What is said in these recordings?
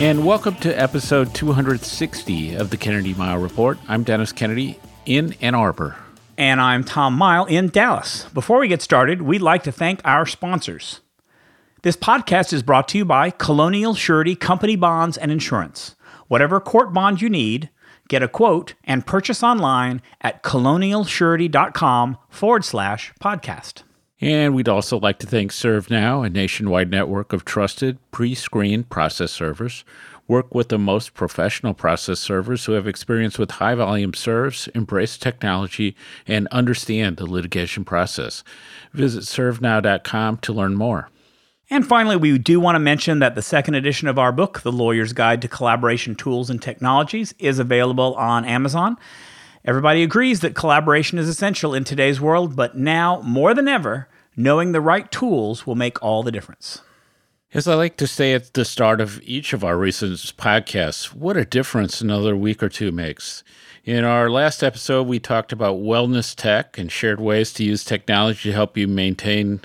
And welcome to episode 260 of the Kennedy Mighell Report. I'm Dennis Kennedy in Ann Arbor. And I'm Tom Mighell in Dallas. Before we get started, we'd like to thank our sponsors. This podcast is brought to you by Colonial Surety Company Bonds and Insurance. Whatever court bond you need, get a quote and purchase online at colonialsurety.com forward slash podcast. And we'd also like to thank ServeNow, a nationwide network of trusted pre screened process servers. Work with the most professional process servers who have experience with high volume serves, embrace technology, and understand the litigation process. Visit servenow.com to learn more. And finally, we do want to mention that the second edition of our book, The Lawyer's Guide to Collaboration Tools and Technologies, is available on Amazon. Everybody agrees that collaboration is essential in today's world, but now more than ever, knowing the right tools will make all the difference. As I like to say at the start of each of our recent podcasts, what a difference another week or two makes. In our last episode, we talked about wellness tech and shared ways to use technology to help you maintain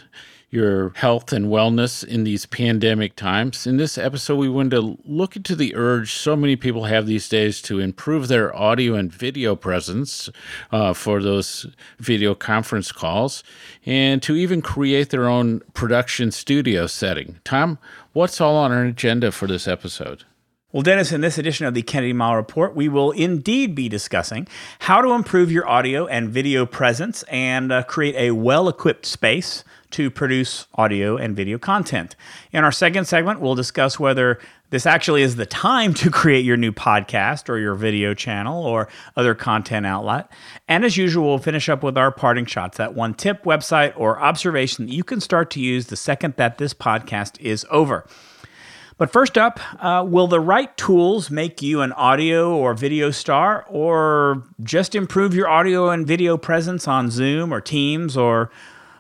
your health and wellness in these pandemic times. In this episode, we wanted to look into the urge so many people have these days to improve their audio and video presence uh, for those video conference calls and to even create their own production studio setting. Tom, what's all on our agenda for this episode? Well, Dennis, in this edition of the Kennedy Mighell Report, we will indeed be discussing how to improve your audio and video presence and uh, create a well equipped space to produce audio and video content. In our second segment, we'll discuss whether this actually is the time to create your new podcast or your video channel or other content outlet. And as usual, we'll finish up with our parting shots that one tip, website, or observation that you can start to use the second that this podcast is over. But first up, uh, will the right tools make you an audio or video star, or just improve your audio and video presence on Zoom or Teams or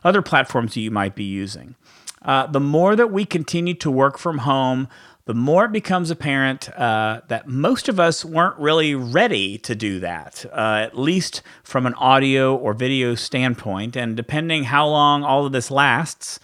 other platforms that you might be using? Uh, the more that we continue to work from home, the more it becomes apparent uh, that most of us weren't really ready to do that, uh, at least from an audio or video standpoint. And depending how long all of this lasts,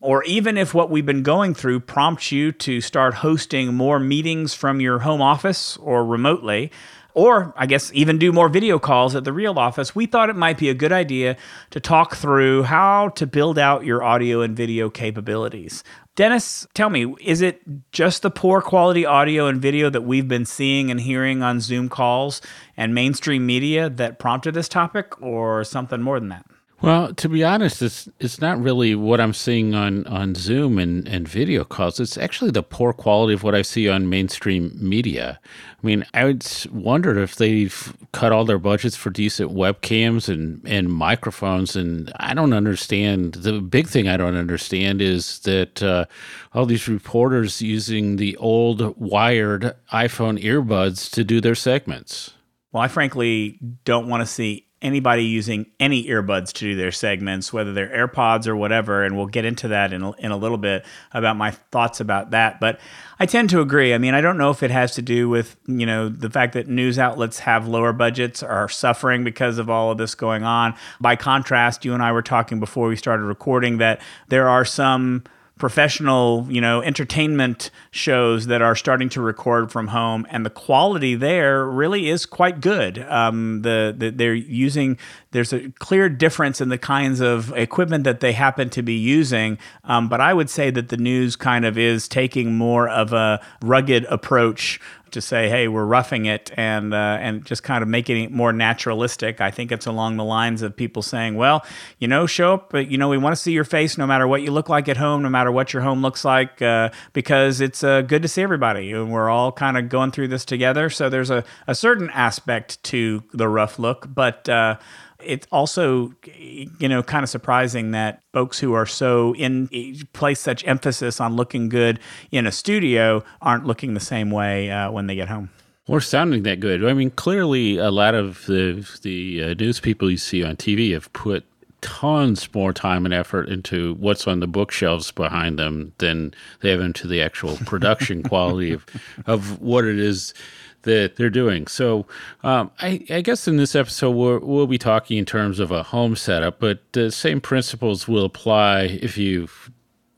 or even if what we've been going through prompts you to start hosting more meetings from your home office or remotely, or I guess even do more video calls at the real office, we thought it might be a good idea to talk through how to build out your audio and video capabilities. Dennis, tell me, is it just the poor quality audio and video that we've been seeing and hearing on Zoom calls and mainstream media that prompted this topic, or something more than that? Well, to be honest, it's it's not really what I'm seeing on, on Zoom and, and video calls. It's actually the poor quality of what I see on mainstream media. I mean, I would wonder if they've cut all their budgets for decent webcams and, and microphones. And I don't understand. The big thing I don't understand is that uh, all these reporters using the old wired iPhone earbuds to do their segments. Well, I frankly don't want to see anybody using any earbuds to do their segments, whether they're AirPods or whatever. And we'll get into that in a, in a little bit about my thoughts about that. But I tend to agree. I mean, I don't know if it has to do with, you know, the fact that news outlets have lower budgets are suffering because of all of this going on. By contrast, you and I were talking before we started recording that there are some professional, you know, entertainment shows that are starting to record from home, and the quality there really is quite good. Um, the, the they're using there's a clear difference in the kinds of equipment that they happen to be using, um, but I would say that the news kind of is taking more of a rugged approach to say, hey, we're roughing it and uh, and just kind of making it more naturalistic. I think it's along the lines of people saying, well, you know, show up, but you know, we want to see your face no matter what you look like at home, no matter what your home looks like, uh, because it's uh, good to see everybody and we're all kind of going through this together. So there's a, a certain aspect to the rough look, but uh, it's also you know kind of surprising that folks who are so in place such emphasis on looking good in a studio aren't looking the same way uh, when they get home or sounding that good. I mean, clearly, a lot of the the uh, news people you see on TV have put tons more time and effort into what's on the bookshelves behind them than they have into the actual production quality of of what it is that they're doing. So, um, I, I, guess in this episode we'll, we'll, be talking in terms of a home setup, but the same principles will apply if you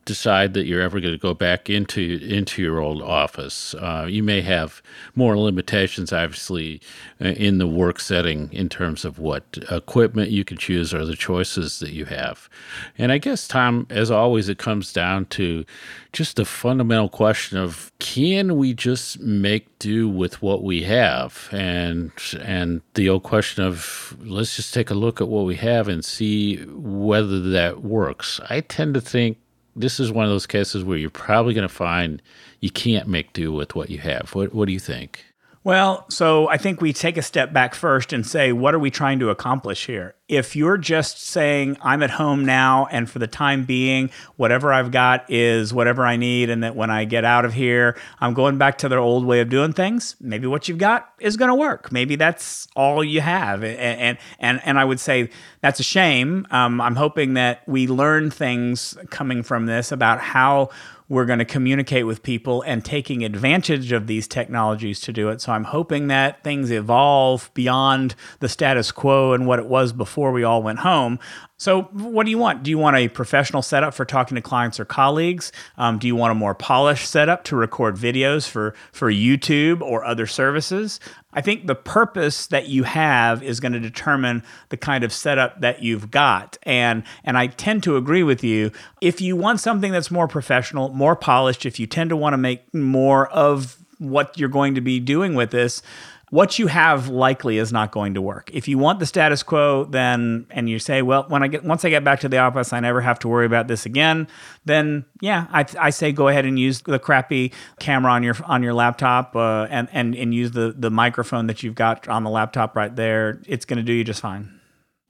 decide that you're ever going to go back into into your old office. Uh, you may have more limitations, obviously, uh, in the work setting in terms of what equipment you can choose or the choices that you have. And I guess, Tom, as always, it comes down to just the fundamental question of can we just make do with what we have and and the old question of let's just take a look at what we have and see whether that works i tend to think this is one of those cases where you're probably going to find you can't make do with what you have. What, what do you think? Well, so I think we take a step back first and say, what are we trying to accomplish here? If you're just saying, I'm at home now, and for the time being, whatever I've got is whatever I need, and that when I get out of here, I'm going back to their old way of doing things, maybe what you've got is going to work. Maybe that's all you have. And, and, and, I would say that's a shame. Um, I'm hoping that we learn things coming from this about how we're going to communicate with people and taking advantage of these technologies to do it. So I'm hoping that things evolve beyond the status quo and what it was before we all went home. So, what do you want? Do you want a professional setup for talking to clients or colleagues? Um, do you want a more polished setup to record videos for, for YouTube or other services? I think the purpose that you have is going to determine the kind of setup that you've got. And and I tend to agree with you. If you want something that's more professional, more polished, if you tend to want to make more of what you're going to be doing with this, what you have likely is not going to work. If you want the status quo, then and you say, well, when I get once I get back to the office, I never have to worry about this again. Then yeah, I, I say go ahead and use the crappy camera on your on your laptop uh, and and and use the the microphone that you've got on the laptop right there. It's going to do you just fine.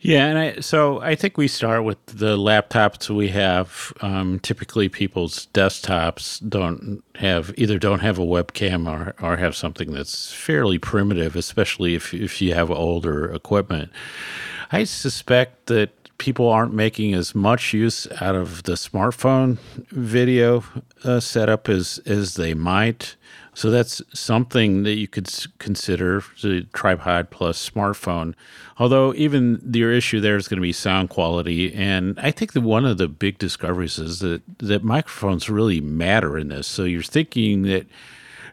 Yeah, and I, so I think we start with the laptops we have. Um, typically, people's desktops don't have either don't have a webcam or, or have something that's fairly primitive, especially if if you have older equipment. I suspect that people aren't making as much use out of the smartphone video uh, setup as as they might. So that's something that you could consider the tripod plus smartphone. Although even your issue there is going to be sound quality, and I think that one of the big discoveries is that that microphones really matter in this. So you're thinking that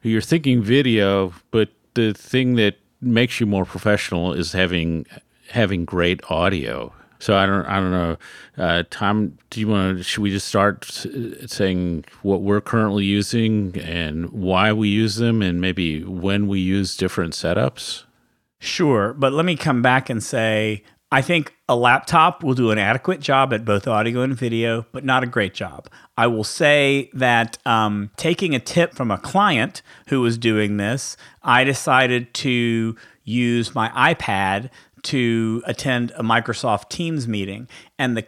you're thinking video, but the thing that makes you more professional is having having great audio. So I don't, I don't know, uh, Tom. Do you want to? Should we just start saying what we're currently using and why we use them, and maybe when we use different setups? Sure, but let me come back and say I think a laptop will do an adequate job at both audio and video, but not a great job. I will say that um, taking a tip from a client who was doing this, I decided to use my iPad to attend a Microsoft Teams meeting, and the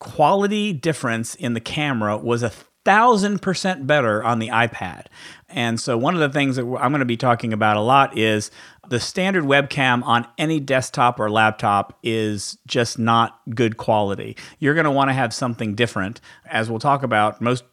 quality difference in the camera was a thousand percent better on the iPad. And so, one of the things that I'm going to be talking about a lot is the standard webcam on any desktop or laptop is just not good quality. You're going to want to have something different. As we'll talk about, most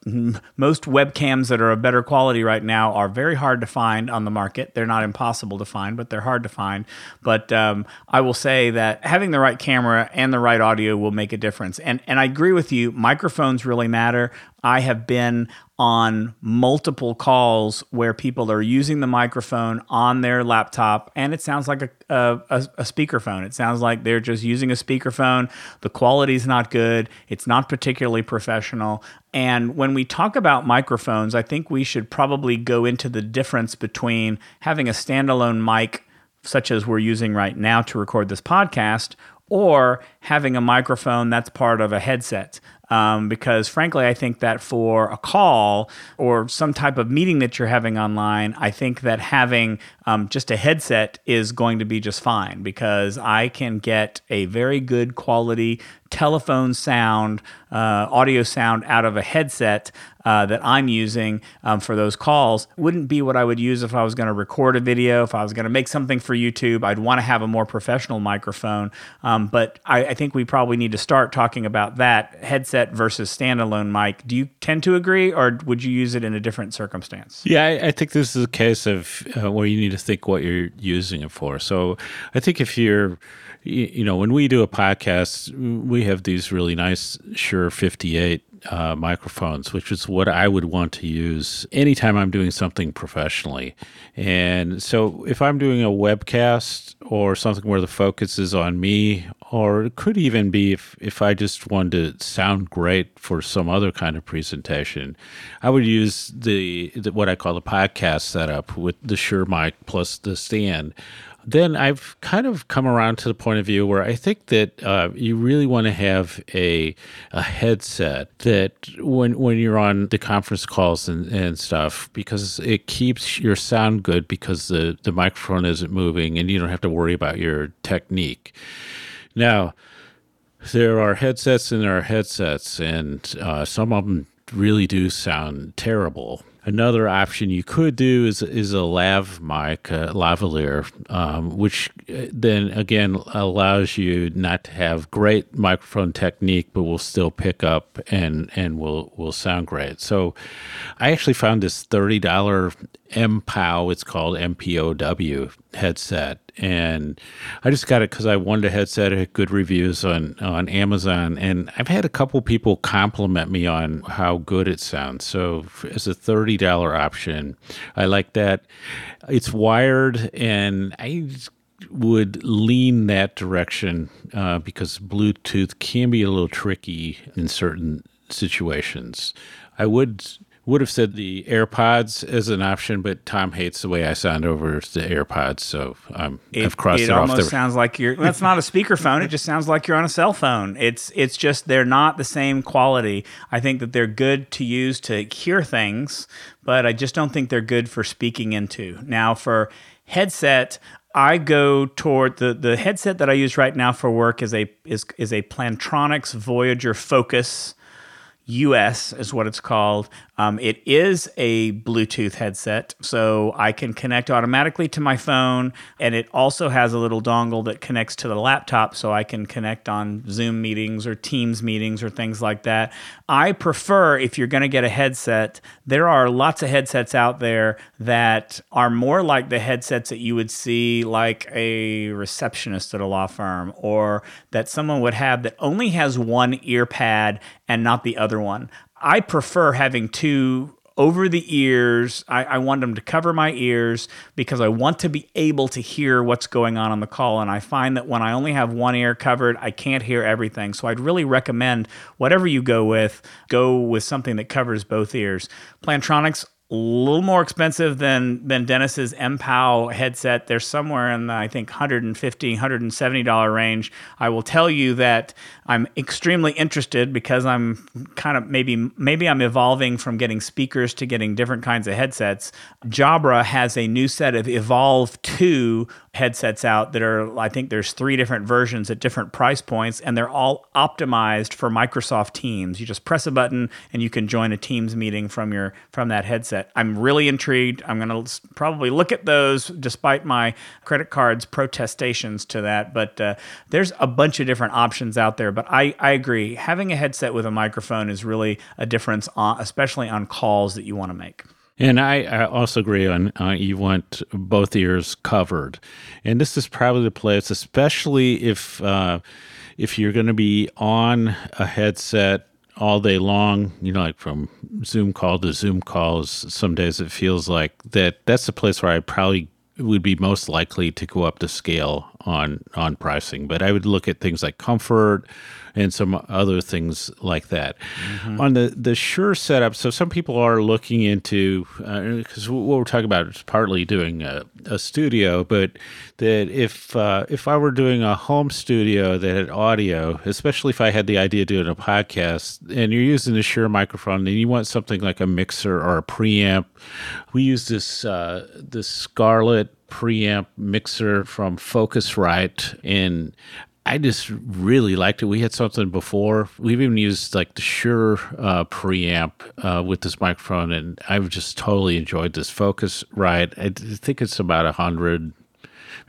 most webcams that are of better quality right now are very hard to find on the market. They're not impossible to find, but they're hard to find. But um, I will say that having the right camera and the right audio will make a difference. And and I agree with you. Microphones really matter. I have been on multiple calls where people are using the microphone on their laptop and it sounds like a, a, a speakerphone. It sounds like they're just using a speakerphone. The quality is not good, it's not particularly professional. And when we talk about microphones, I think we should probably go into the difference between having a standalone mic, such as we're using right now to record this podcast, or having a microphone that's part of a headset. Um, because frankly, I think that for a call or some type of meeting that you're having online, I think that having um, just a headset is going to be just fine because I can get a very good quality telephone sound, uh, audio sound out of a headset uh, that I'm using um, for those calls wouldn't be what I would use if I was going to record a video, if I was going to make something for YouTube. I'd want to have a more professional microphone. Um, but I, I think we probably need to start talking about that headset versus standalone mic. Do you tend to agree, or would you use it in a different circumstance? Yeah, I, I think this is a case of uh, where you need to think what you're using it for. So I think if you're you know, when we do a podcast, we have these really nice Shure 58 uh, microphones, which is what I would want to use anytime I'm doing something professionally. And so if I'm doing a webcast or something where the focus is on me, or it could even be if, if I just wanted to sound great for some other kind of presentation, I would use the, the what I call the podcast setup with the Shure mic plus the stand then I've kind of come around to the point of view where I think that uh, you really want to have a a headset that when when you're on the conference calls and, and stuff because it keeps your sound good because the the microphone isn't moving and you don't have to worry about your technique. Now, there are headsets and there are headsets, and uh, some of them really do sound terrible Another option you could do is is a lav mic, a lavalier, um, which uh, then again allows you not to have great microphone technique, but will still pick up and and will will sound great. So, I actually found this thirty dollar MPOW, it's called MPOW headset. And I just got it because I wanted a headset. It had good reviews on, on Amazon. And I've had a couple people compliment me on how good it sounds. So, as a $30 option, I like that. It's wired, and I would lean that direction uh, because Bluetooth can be a little tricky in certain situations. I would would have said the AirPods as an option, but Tom hates the way I sound over the AirPods, so um, it, I've crossed it, it, off. It almost sounds like you're. That's not a speakerphone. It just sounds like you're on a cell phone. It's it's just they're not the same quality. I think that they're good to use to hear things, but I just don't think they're good for speaking into. Now for headset, I go toward the the headset that I use right now for work is a is is a Plantronics Voyager Focus. UC is what it's called. Um, it is a Bluetooth headset, so I can connect automatically to my phone, and it also has a little dongle that connects to the laptop, so I can connect on Zoom meetings or Teams meetings or things like that. I prefer, if you're going to get a headset, there are lots of headsets out there that are more like the headsets that you would see like a receptionist at a law firm or that someone would have that only has one ear pad and not the other one. I prefer having two over the ears. I, I, want them to cover my ears because I want to be able to hear what's going on on the call. And I find that when I only have one ear covered, I can't hear everything. So I'd really recommend whatever you go with, go with something that covers both ears. Plantronics a little more expensive than than Dennis's MPOW headset. They're somewhere in the I think 150 170 dollar range. I will tell you that I'm extremely interested because I'm kind of maybe maybe I'm evolving from getting speakers to getting different kinds of headsets. Jabra has a new set of Evolve 2 headsets out that are I think there's three different versions at different price points and they're all optimized for Microsoft Teams. You just press a button and you can join a Teams meeting from your from that headset. I'm really intrigued. I'm going to probably look at those despite my credit card's protestations to that, but uh, there's a bunch of different options out there, but I I agree. Having a headset with a microphone is really a difference on, especially on calls that you want to make. And I, I, also agree on uh, you want both ears covered, and this is probably the place, especially if uh, if you're going to be on a headset all day long. You know, like from Zoom call to Zoom calls. Some days it feels like that. That's the place where I probably would be most likely to go up the scale on on pricing. But I would look at things like comfort and some other things like that. Mm-hmm. On the the Shure setup, so some people are looking into because uh, what we're talking about is partly doing a, a studio, but that if uh, if I were doing a home studio that had audio, especially if I had the idea of doing a podcast, and you're using the Shure microphone, and you want something like a mixer or a preamp, we use this uh, this Scarlett preamp mixer from Focusrite and I just really liked it. We had something before. We've even used like the Shure uh, preamp uh, with this microphone, and I've just totally enjoyed this Focusrite. I think it's about a hundred,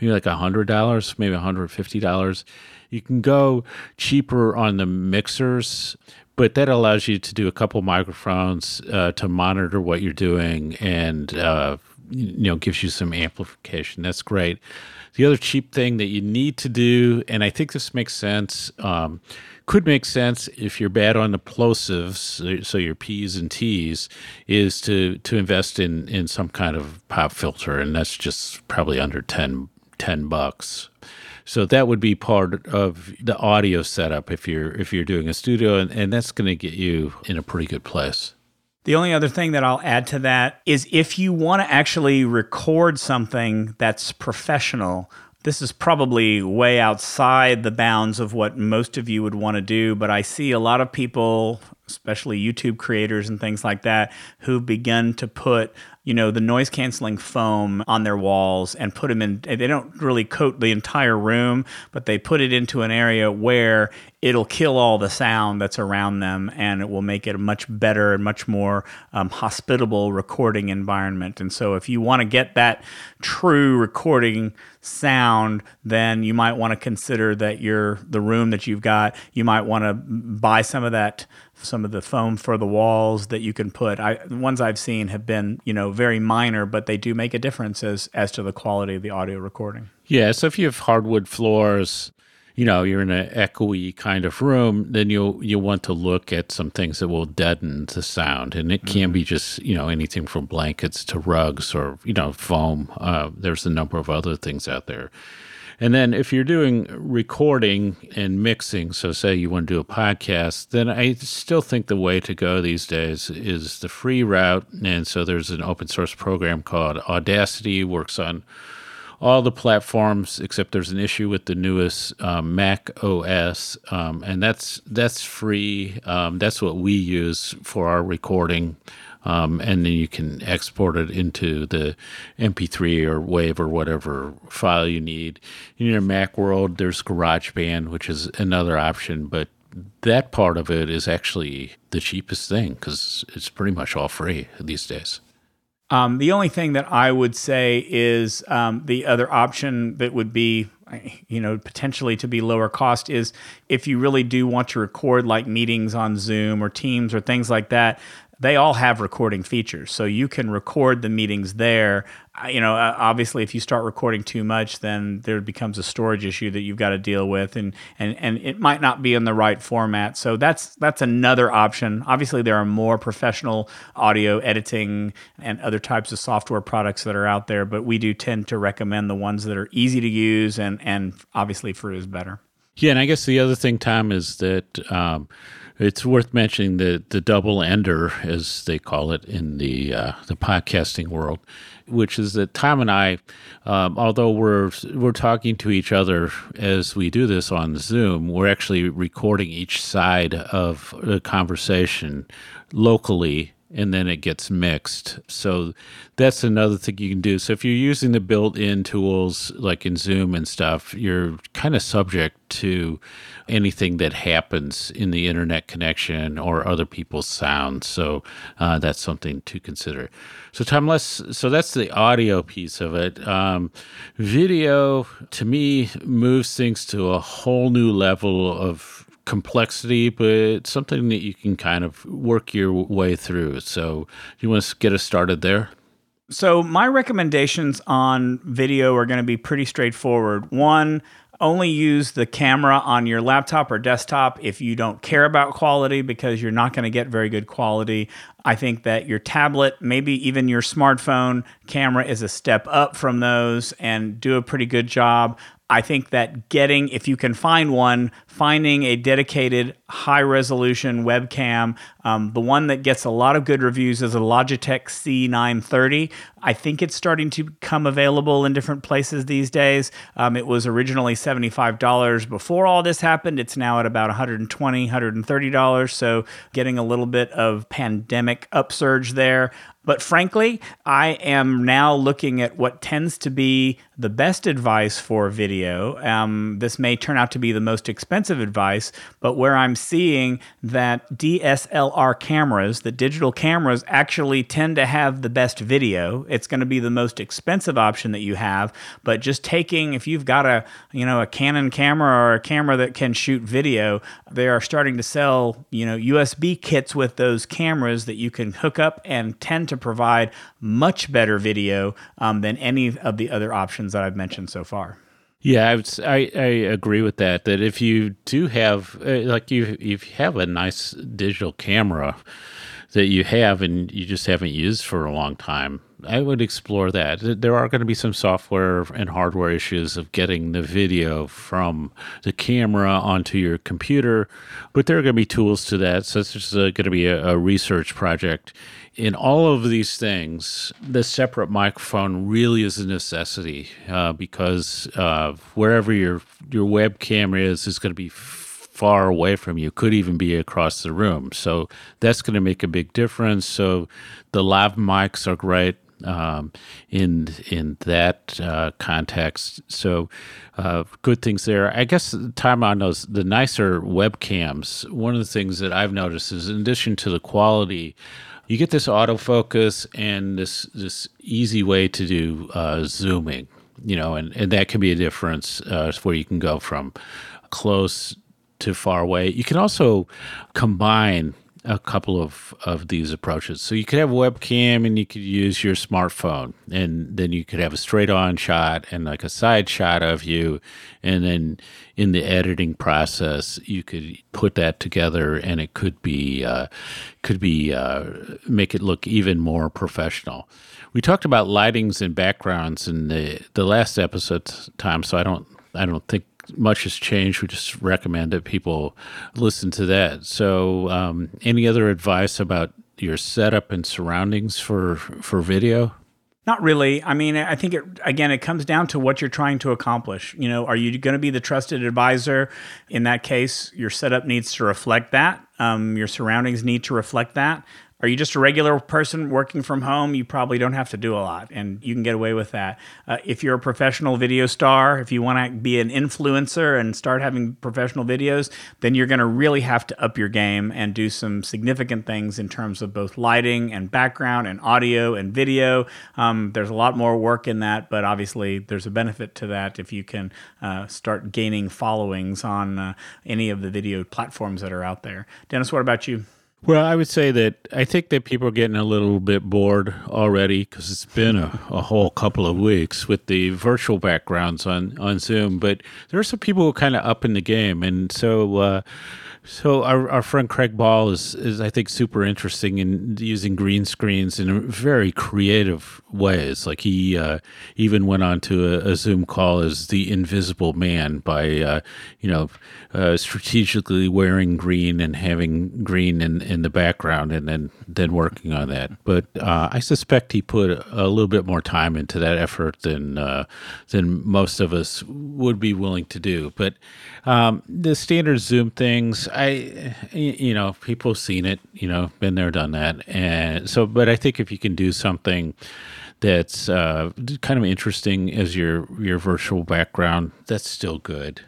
maybe like a hundred dollars, maybe a hundred fifty dollars. You can go cheaper on the mixers, but that allows you to do a couple microphones uh, to monitor what you're doing and uh, you know gives you some amplification. That's great. The other cheap thing that you need to do, and I think this makes sense, um, could make sense if you're bad on the plosives, so your P's and T's, is to to invest in in some kind of pop filter, and that's just probably under 10, 10 bucks. So that would be part of the audio setup if you're if you're doing a studio, and, and that's going to get you in a pretty good place. The only other thing that I'll add to that is if you want to actually record something that's professional, this is probably way outside the bounds of what most of you would want to do, but I see a lot of people, especially YouTube creators and things like that, who've begun to put you know, the noise canceling foam on their walls and put them in. They don't really coat the entire room, but they put it into an area where it'll kill all the sound that's around them and it will make it a much better and much more um, hospitable recording environment. And so, if you want to get that true recording sound, then you might want to consider that your the room that you've got, you might want to buy some of that some of the foam for the walls that you can put. I the ones I've seen have been, you know, very minor, but they do make a difference as as to the quality of the audio recording. Yeah, so if you have hardwood floors, you know, you're in an echoey kind of room, then you'll you want to look at some things that will deaden the sound, and it can mm-hmm. be just you know anything from blankets to rugs or you know foam. Uh, there's a number of other things out there and then if you're doing recording and mixing, so say you want to do a podcast, then I still think the way to go these days is the free route. And so there's an open source program called Audacity, works on all the platforms except there's an issue with the newest um, Mac OS, um, and that's that's free. Um, that's what we use for our recording um, and then you can export it into the MP3 or WAV or whatever file you need. In your Mac world, there's GarageBand, which is another option, but that part of it is actually the cheapest thing because it's pretty much all free these days. Um, the only thing that I would say is um, the other option that would be, you know, potentially to be lower cost is if you really do want to record like meetings on Zoom or Teams or things like that, they all have recording features. So you can record the meetings there. You know, obviously, if you start recording too much, then there becomes a storage issue that you've got to deal with, and and and it might not be in the right format. So that's that's another option. Obviously, there are more professional audio editing and other types of software products that are out there, but we do tend to recommend the ones that are easy to use and and obviously free is better. Yeah, and I guess the other thing, Tom, is that. Um, it's worth mentioning the the double ender, as they call it in the uh, the podcasting world, which is that Tom and I, um, although we're we're talking to each other as we do this on Zoom, we're actually recording each side of the conversation locally and then it gets mixed. So that's another thing you can do. So if you're using the built-in tools like in Zoom and stuff, you're kind of subject to anything that happens in the internet connection or other people's sound. So uh, that's something to consider. So Tom, let's. So that's the audio piece of it. Um, video to me moves things to a whole new level of complexity, but something that you can kind of work your way through. So, you want to get us started there? So, my recommendations on video are going to be pretty straightforward. One, only use the camera on your laptop or desktop if you don't care about quality because you're not going to get very good quality. I think that your tablet, maybe even your smartphone camera is a step up from those and do a pretty good job. I think that getting, if you can find one, finding a dedicated high resolution webcam. Um, the one that gets a lot of good reviews is a Logitech C930. I think it's starting to become available in different places these days. Um, it was originally $75 before all this happened. It's now at about $120, $130. So getting a little bit of pandemic upsurge there. But frankly, I am now looking at what tends to be the best advice for video. Um, this may turn out to be the most expensive advice, but where I'm seeing that DSLR cameras, the digital cameras, actually tend to have the best video. It's going to be the most expensive option that you have, but just taking if you've got a you know a Canon camera or a camera that can shoot video, they are starting to sell you know USB kits with those cameras that you can hook up and tend to provide much better video um, than any of the other options that I've mentioned so far. Yeah, I, would, I, I agree with that. That if you do have uh, like you if you have a nice digital camera that you have and you just haven't used for a long time, I would explore that. There are going to be some software and hardware issues of getting the video from the camera onto your computer, but there are going to be tools to that. So it's just uh, going to be a, a research project in all of these things, the separate microphone really is a necessity uh, because uh, wherever your your webcam is is going to be far away from you. Could even be across the room. So that's going to make a big difference. So the lav mics are great um, in in that uh, context. So uh, good things there. I guess time on those the nicer webcams. One of the things that I've noticed is in addition to the quality you get this autofocus and this this easy way to do uh, zooming, you know, and, and that can be a difference uh, where you can go from close to far away. You can also combine a couple of, of these approaches. So you could have a webcam and you could use your smartphone, and then you could have a straight on shot and like a side shot of you. And then in the editing process, you could put that together and it could be, uh, could be, uh, make it look even more professional. We talked about lightings and backgrounds in the, the last episode time, so I don't, I don't think much has changed. We just recommend that people listen to that. So, um, any other advice about your setup and surroundings for for video? Not really. I mean, I think it again it comes down to what you're trying to accomplish. You know, are you going to be the trusted advisor? In that case, your setup needs to reflect that. Um, your surroundings need to reflect that. Are you just a regular person working from home? You probably don't have to do a lot and you can get away with that. Uh, if you're a professional video star, if you want to be an influencer and start having professional videos, then you're going to really have to up your game and do some significant things in terms of both lighting and background and audio and video. Um, there's a lot more work in that, but obviously there's a benefit to that if you can uh, start gaining followings on uh, any of the video platforms that are out there. Dennis, what about you? Well, I would say that I think that people are getting a little bit bored already because it's been a, a, whole couple of weeks with the virtual backgrounds on, on Zoom. But there are some people who are kind of up in the game. And so, uh, so our, our friend Craig Ball is, is I think super interesting in using green screens in very creative ways. Like he uh, even went on to a, a, Zoom call as the Invisible Man by uh, you know uh, strategically wearing green and having green in, in the background, and then then working on that. But uh, I suspect he put a, little bit more time into that effort than uh, than most of us would be willing to do. But um, the standard Zoom things I, you know, people seen it, you know, been there, done that, and so. But I think if you can do something that's uh, kind of interesting as your your virtual background, that's still good.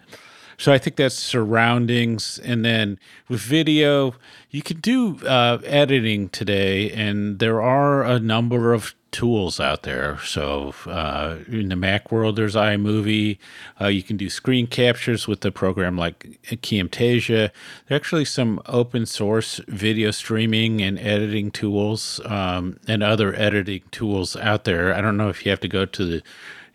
So I think that's surroundings, and then with video, you can do uh, editing today, and there are a number of tools out there. So uh, in the Mac world, there's iMovie. Uh, you can do screen captures with a program like Camtasia. There are actually some open source video streaming and editing tools um, and other editing tools out there. I don't know if you have to go to the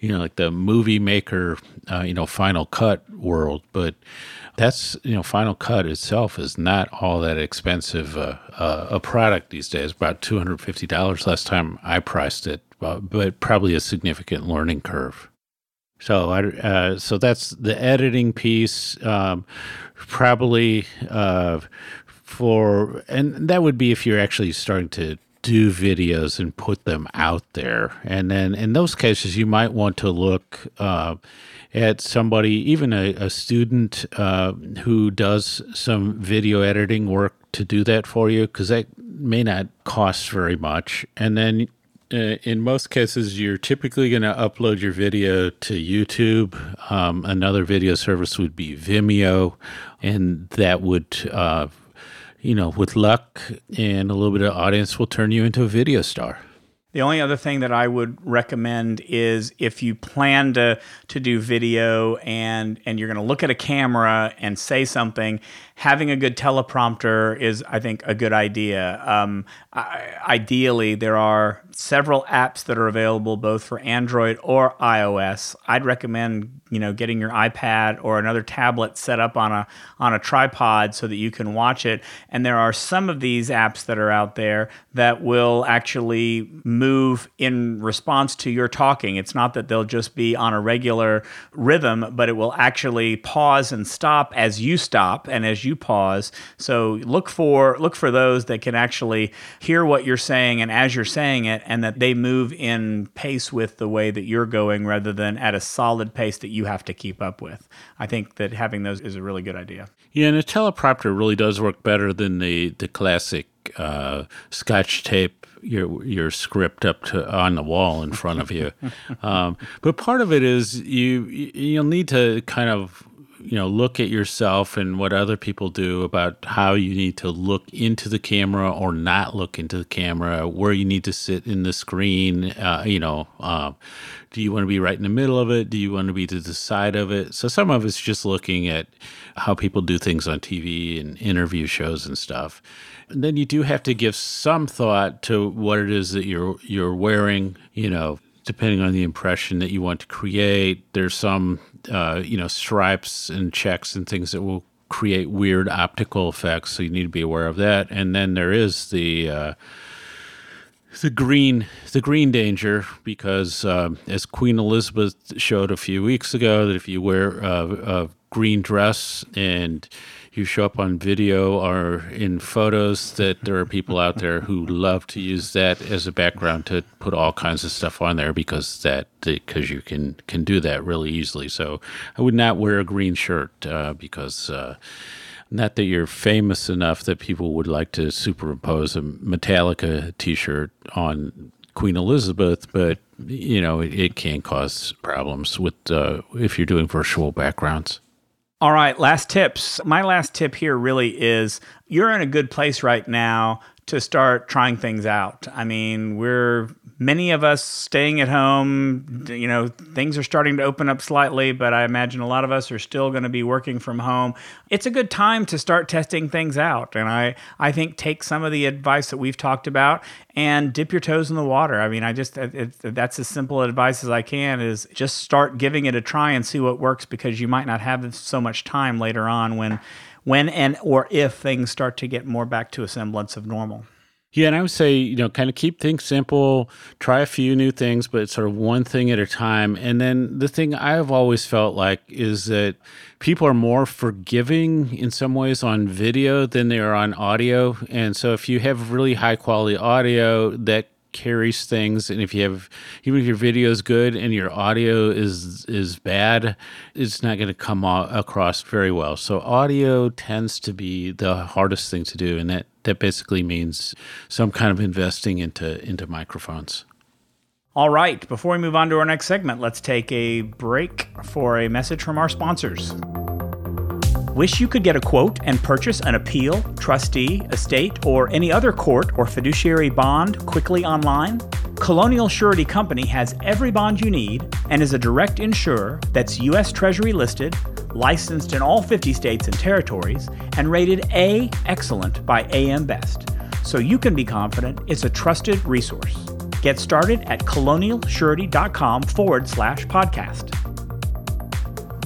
you know, like the movie maker, uh, you know, Final Cut world, but that's you know final cut itself is not all that expensive uh, uh, a product these days. About $250 last time i priced it but probably a significant learning curve. So I, uh, so that's the editing piece um, probably uh, for and that would be if you're actually starting to do videos and put them out there. And then in those cases you might want to look uh, at somebody, even a, a student uh, who does some video editing work to do that for you because that may not cost very much. And then uh, in most cases, you're typically going to upload your video to YouTube. Um, another video service would be Vimeo, and that would, uh, you know, with luck and a little bit of audience, will turn you into a video star. The only other thing that I would recommend is if you plan to to do video and and you're going to look at a camera and say something, having a good teleprompter is, I think, a good idea. Um, I, ideally, there are several apps that are available both for Android or iOS. I'd recommend you know getting your iPad or another tablet set up on a on a tripod so that you can watch it. And there are some of these apps that are out there that will actually move in response to your talking. It's not that they'll just be on a regular rhythm, but it will actually pause and stop as you stop and as you pause. So look for look for those that can actually hear what you're saying and as you're saying it and that they move in pace with the way that you're going rather than at a solid pace that you have to keep up with. I think that having those is a really good idea. Yeah, and a teleprompter really does work better than the the classic uh, scotch tape your your script up to on the wall in front of you. um, but part of it is you you'll need to kind of you know look at yourself and what other people do about how you need to look into the camera or not look into the camera where you need to sit in the screen uh, you know uh, do you want to be right in the middle of it? Do you want to be to the side of it? So some of it's just looking at how people do things on tv and interview shows and stuff. And then you do have to give some thought to what it is that you're you're wearing you know depending on the impression that you want to create. There's some uh, you know stripes and checks and things that will create weird optical effects. So you need to be aware of that. And then there is the uh, the green the green danger because uh, as Queen Elizabeth showed a few weeks ago that if you wear a, a green dress and you show up on video or in photos that there are people out there who love to use that as a background to put all kinds of stuff on there because that because you can can do that really easily. So I would not wear a green shirt uh, because. Uh, not that you're famous enough that people would like to superimpose a Metallica T-shirt on Queen Elizabeth, but you know it, it can cause problems with uh, if you're doing virtual backgrounds. All right, last tips. My last tip here really is you're in a good place right now to start trying things out. I mean, we're many of us staying at home, you know, things are starting to open up slightly, but I imagine a lot of us are still going to be working from home. It's a good time to start testing things out. And I, I think take some of the advice that we've talked about and dip your toes in the water. I mean, I just, it, that's as simple advice as I can is just start giving it a try and see what works because you might not have so much time later on when, when and or if things start to get more back to a semblance of normal. Yeah, and I would say, you know, kind of keep things simple, try a few new things, but sort of one thing at a time. And then the thing I've always felt like is that people are more forgiving in some ways on video than they are on audio. And so if you have really high quality audio, that carries things and if you have even if your video is good and your audio is is bad it's not going to come across very well. So audio tends to be the hardest thing to do and that that basically means some kind of investing into into microphones. All right before we move on to our next segment let's take a break for a message from our sponsors Wish you could get a quote and purchase an appeal, trustee, estate, or any other court or fiduciary bond quickly online? Colonial Surety Company has every bond you need and is a direct insurer that's U.S. Treasury listed, licensed in all 50 states and territories, and rated A Excellent by AM Best. So you can be confident it's a trusted resource. Get started at colonialsurety.com forward slash podcast.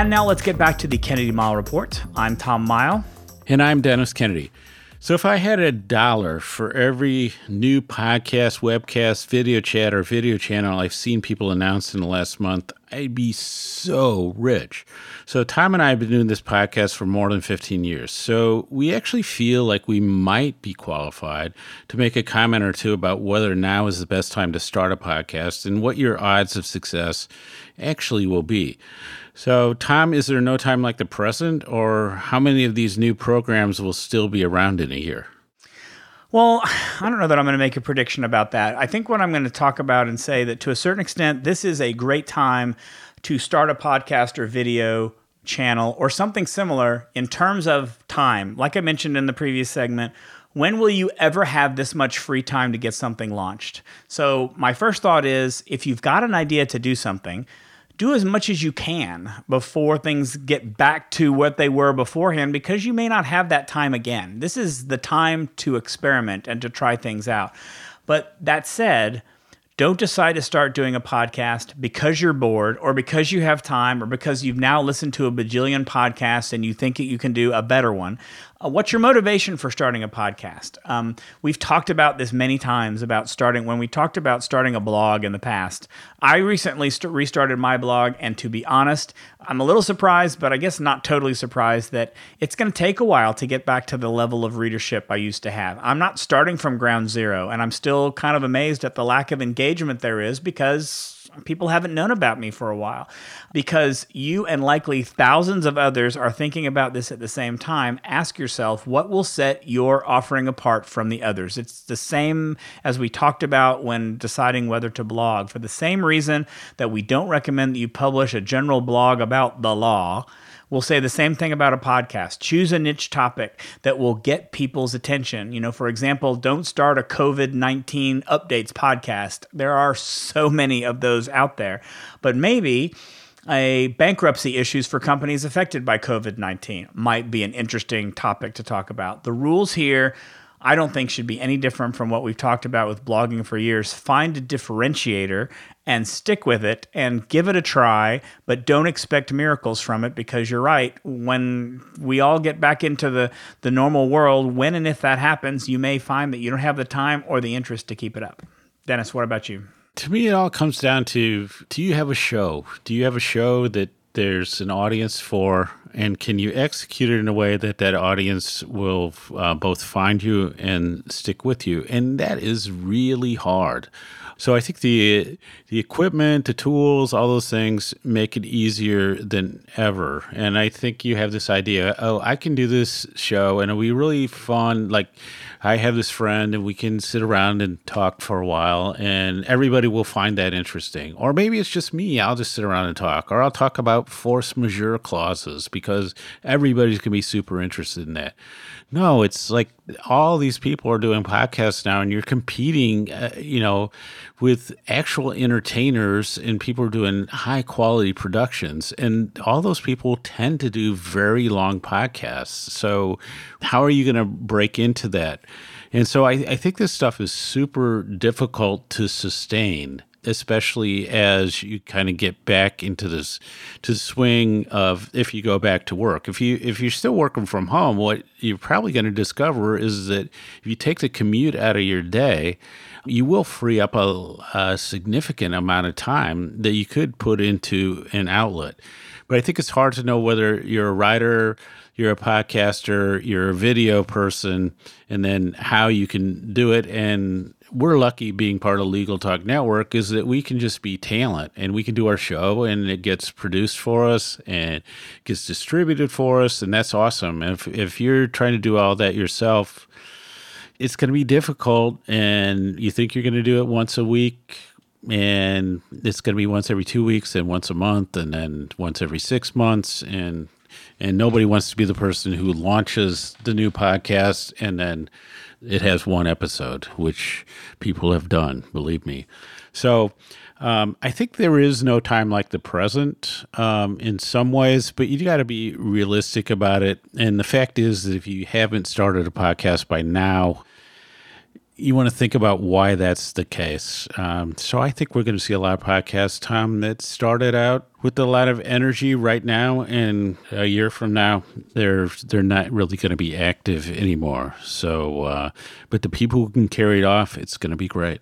And now let's get back to the Kennedy Mighell Report. I'm Tom Mighell. And I'm Dennis Kennedy. So, if I had a dollar for every new podcast, webcast, video chat, or video channel I've seen people announce in the last month, I'd be so rich. So, Tom and I have been doing this podcast for more than 15 years. So, we actually feel like we might be qualified to make a comment or two about whether now is the best time to start a podcast and what your odds of success actually will be. So, Tom, is there no time like the present, or how many of these new programs will still be around in a year? Well, I don't know that I'm going to make a prediction about that. I think what I'm going to talk about and say that to a certain extent, this is a great time to start a podcast or video channel or something similar in terms of time. Like I mentioned in the previous segment, when will you ever have this much free time to get something launched? So, my first thought is if you've got an idea to do something, do as much as you can before things get back to what they were beforehand because you may not have that time again. This is the time to experiment and to try things out. But that said, don't decide to start doing a podcast because you're bored or because you have time or because you've now listened to a bajillion podcasts and you think that you can do a better one. Uh, what's your motivation for starting a podcast? Um, we've talked about this many times about starting, when we talked about starting a blog in the past. I recently st- restarted my blog, and to be honest, I'm a little surprised, but I guess not totally surprised that it's going to take a while to get back to the level of readership I used to have. I'm not starting from ground zero, and I'm still kind of amazed at the lack of engagement there is because people haven't known about me for a while because you and likely thousands of others are thinking about this at the same time. Ask yourself what will set your offering apart from the others. It's the same as we talked about when deciding whether to blog. For the same reason that we don't recommend that you publish a general blog about the law We'll say the same thing about a podcast. Choose a niche topic that will get people's attention. You know, for example, don't start a COVID 19 updates podcast. There are so many of those out there. But maybe a bankruptcy issues for companies affected by COVID 19 might be an interesting topic to talk about. The rules here I don't think should be any different from what we've talked about with blogging for years. Find a differentiator and stick with it and give it a try, but don't expect miracles from it because you're right. When we all get back into the, the normal world, when and if that happens, you may find that you don't have the time or the interest to keep it up. Dennis, what about you? To me, it all comes down to do you have a show? Do you have a show that there's an audience for and can you execute it in a way that that audience will uh, both find you and stick with you? And that is really hard so i think the the equipment the tools all those things make it easier than ever and i think you have this idea oh i can do this show and it'll be really fun like I have this friend and we can sit around and talk for a while and everybody will find that interesting. Or maybe it's just me. I'll just sit around and talk. Or I'll talk about force majeure clauses because everybody's to be super interested in that. No, it's like all these people are doing podcasts now, and you're competing, uh, you know, with actual entertainers, and people are doing high quality productions, and all those people tend to do very long podcasts. So, how are you going to break into that? And so, I, I think this stuff is super difficult to sustain especially as you kind of get back into this to the swing of if you go back to work. If you if you're still working from home, what you're probably going to discover is that if you take the commute out of your day, you will free up a, a significant amount of time that you could put into an outlet. But I think it's hard to know whether you're a writer, you're a podcaster, you're a video person, and then how you can do it and we're lucky being part of Legal Talk Network is that we can just be talent and we can do our show and it gets produced for us and gets distributed for us and that's awesome. And if if you're trying to do all that yourself, it's going to be difficult and you think you're going to do it once a week and it's going to be once every 2 weeks and once a month and then once every 6 months and and nobody wants to be the person who launches the new podcast and then it has one episode, which people have done, believe me. So um, I think there is no time like the present um, in some ways, but you got to be realistic about it. And the fact is that if you haven't started a podcast by now, you want to think about why that's the case. Um, so I think we're going to see a lot of podcasts, Tom, that started out with a lot of energy right now, and a year from now, they're they're not really going to be active anymore. So, uh, but the people who can carry it off, it's going to be great.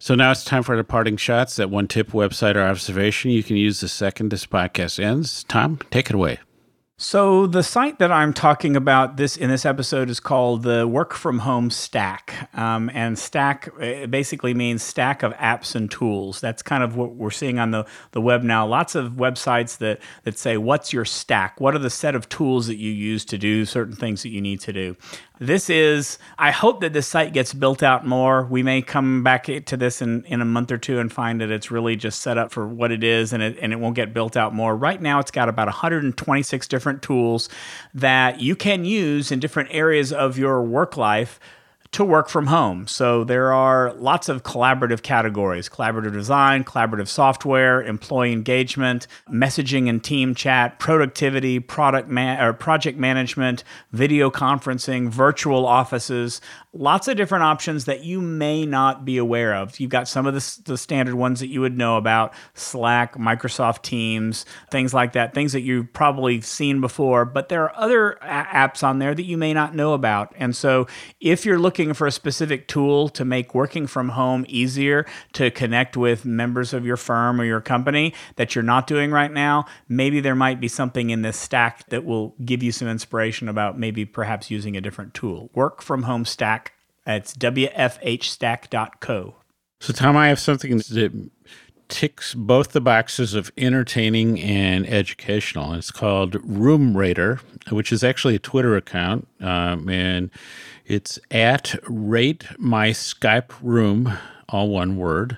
So now it's time for the parting shots. That one tip, website, or observation you can use the second this podcast ends. Tom, take it away. So the site that I'm talking about this in this episode is called the Work from Home Stack, um, and Stack basically means stack of apps and tools. That's kind of what we're seeing on the, the web now. Lots of websites that that say, "What's your stack? What are the set of tools that you use to do certain things that you need to do?" This is, I hope that this site gets built out more. We may come back to this in, in a month or two and find that it's really just set up for what it is and it, and it won't get built out more. Right now, it's got about 126 different tools that you can use in different areas of your work life to work from home. So there are lots of collaborative categories collaborative design, collaborative software, employee engagement, messaging and team chat, productivity, product man- or project management, video conferencing, virtual offices, lots of different options that you may not be aware of. You've got some of the, the standard ones that you would know about Slack, Microsoft Teams, things like that, things that you've probably seen before, but there are other a- apps on there that you may not know about. And so if you're looking for a specific tool to make working from home easier to connect with members of your firm or your company that you're not doing right now, maybe there might be something in this stack that will give you some inspiration about maybe perhaps using a different tool. Work from home stack it's wfhstack.co. So, Tom, I have something that ticks both the boxes of entertaining and educational. It's called Room Rater, which is actually a Twitter account, um, and it's at Rate My Skype Room, all one word.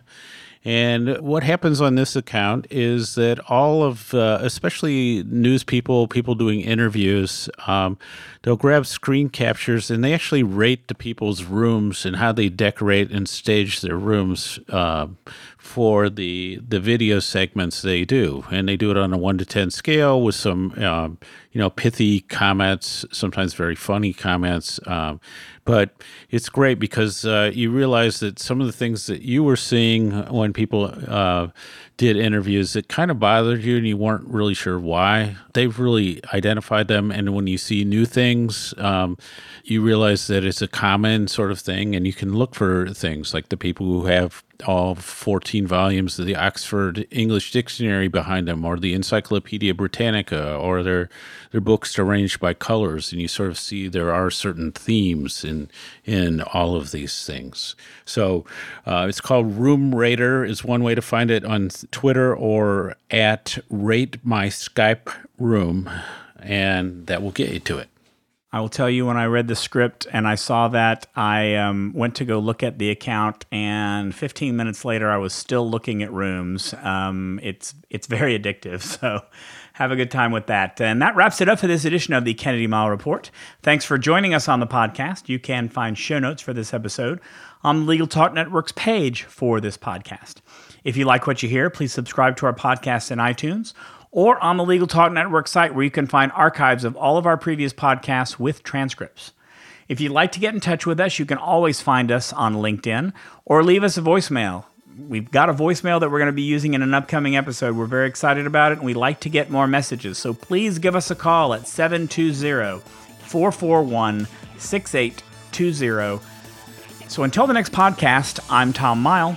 And what happens on this account is that all of, uh, especially news people, people doing interviews, um, they'll grab screen captures and they actually rate the people's rooms and how they decorate and stage their rooms uh, for the the video segments they do, and they do it on a one to ten scale with some um, you know pithy comments, sometimes very funny comments. Um, but it's great because uh, you realize that some of the things that you were seeing when people uh, did interviews that kind of bothered you and you weren't really sure why, they've really identified them. And when you see new things, um, you realize that it's a common sort of thing, and you can look for things like the people who have all 14 volumes of the Oxford English Dictionary behind them, or the Encyclopedia Britannica, or their their books arranged by colors, and you sort of see there are certain themes in in all of these things. So uh, it's called Room Rater is one way to find it on Twitter or at Rate My Skype Room, and that will get you to it. I will tell you when I read the script and I saw that, I um, went to go look at the account, and 15 minutes later, I was still looking at rooms. Um, it's it's very addictive, so have a good time with that. And that wraps it up for this edition of the Kennedy Mighell Report. Thanks for joining us on the podcast. You can find show notes for this episode on the Legal Talk Network's page for this podcast. If you like what you hear, please subscribe to our podcast in iTunes or on the Legal Talk Network site where you can find archives of all of our previous podcasts with transcripts. If you'd like to get in touch with us, you can always find us on LinkedIn or leave us a voicemail. We've got a voicemail that we're going to be using in an upcoming episode. We're very excited about it and we'd like to get more messages. So please give us a call at 720 441 6820. So until the next podcast, I'm Tom Mighell.